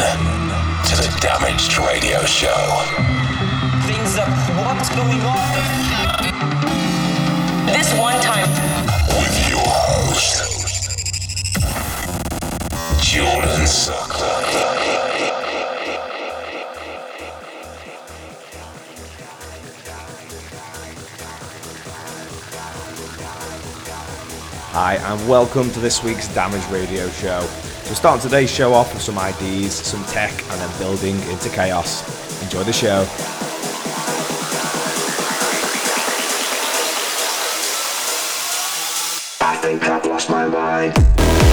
to the Damaged Radio Show. Things up. What's going on? This one time. With your host, Jordan Suckley. Hi, and welcome to this week's Damage Radio Show. We're starting today's show off with some IDs, some tech, and then building into chaos. Enjoy the show. I think I've lost my mind.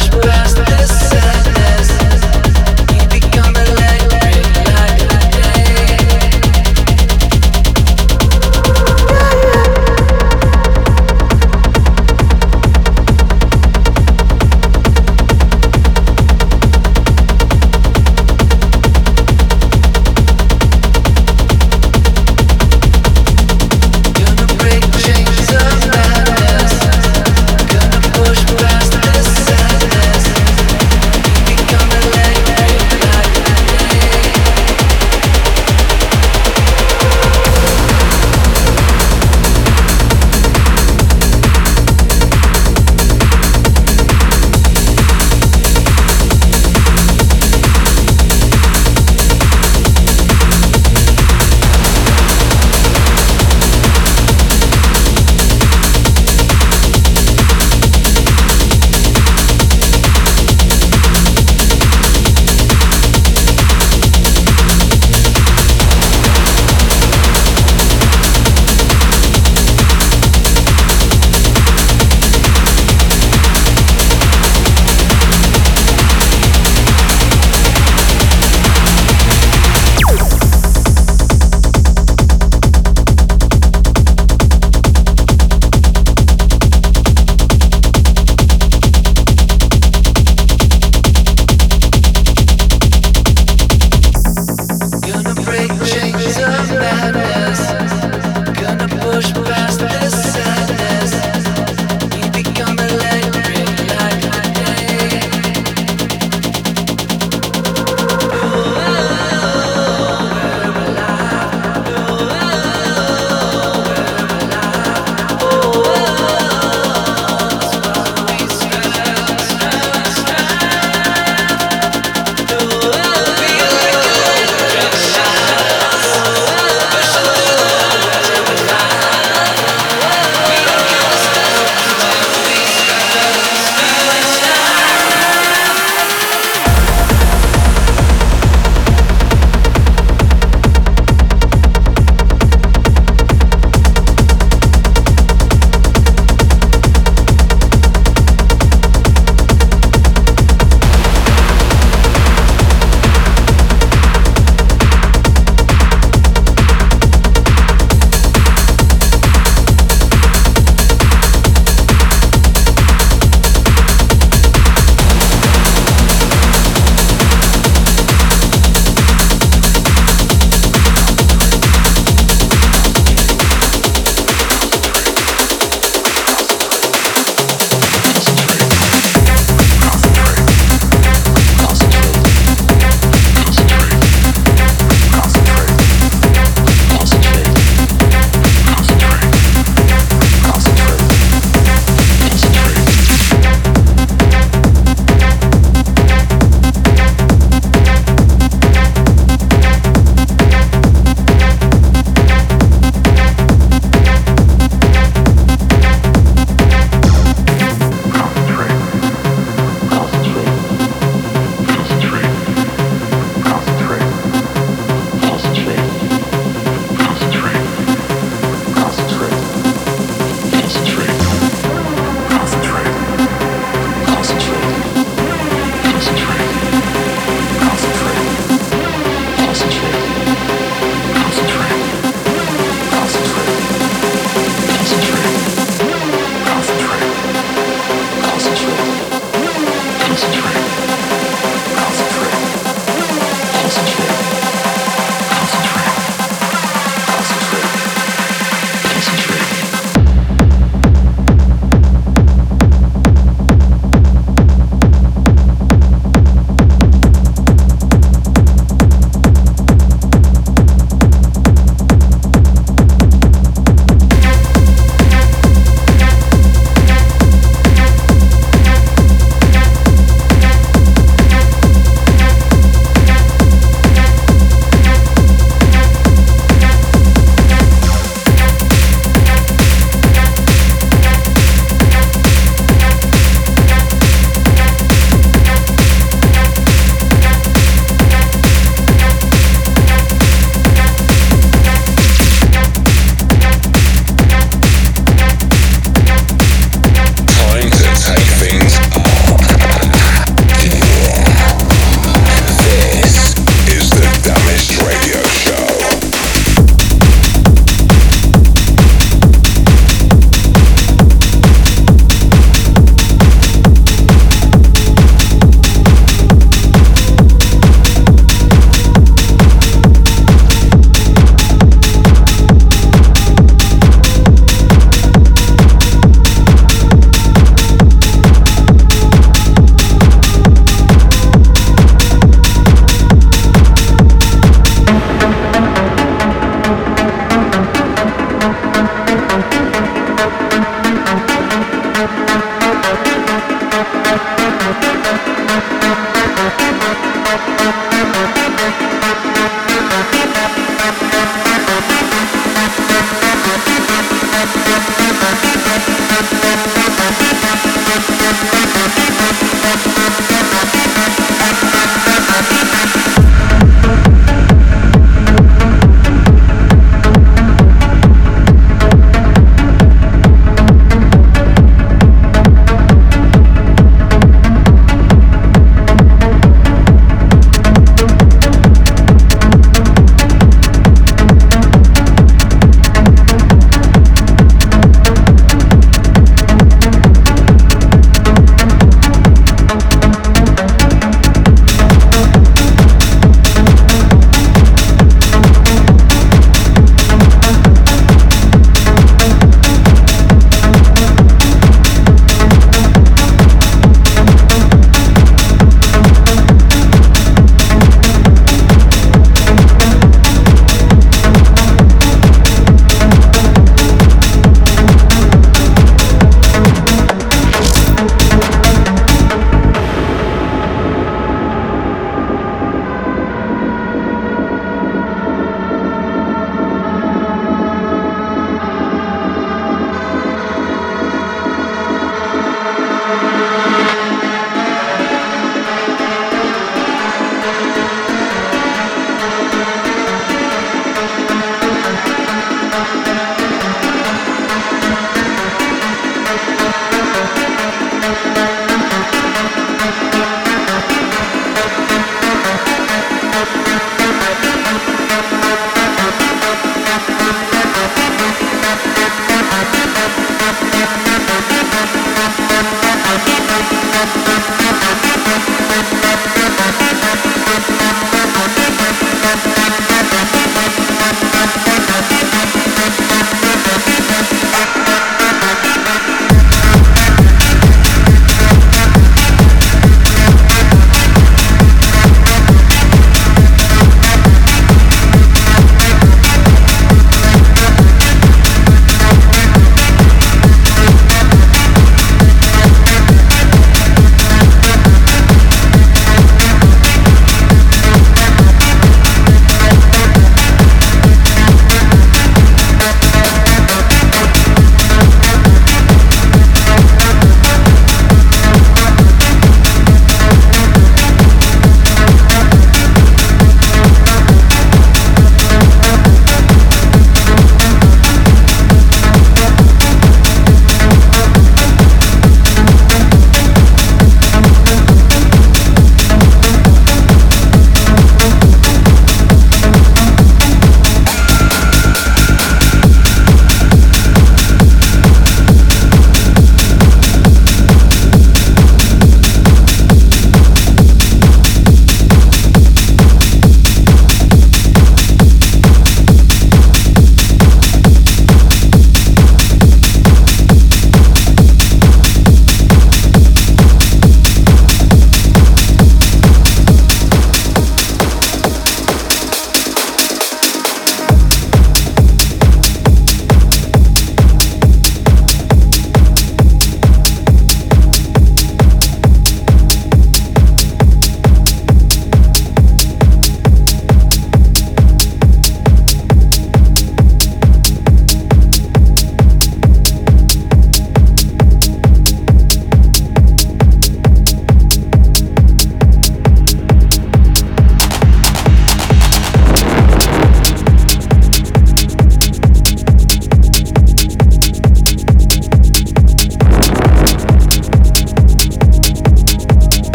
push, push. situation.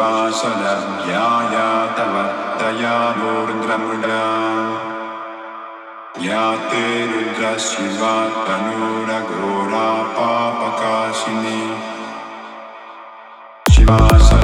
सनव्यायातवर्तया गोर्द्रमुडा या ते रुद्रशिवा रुद्र शिवास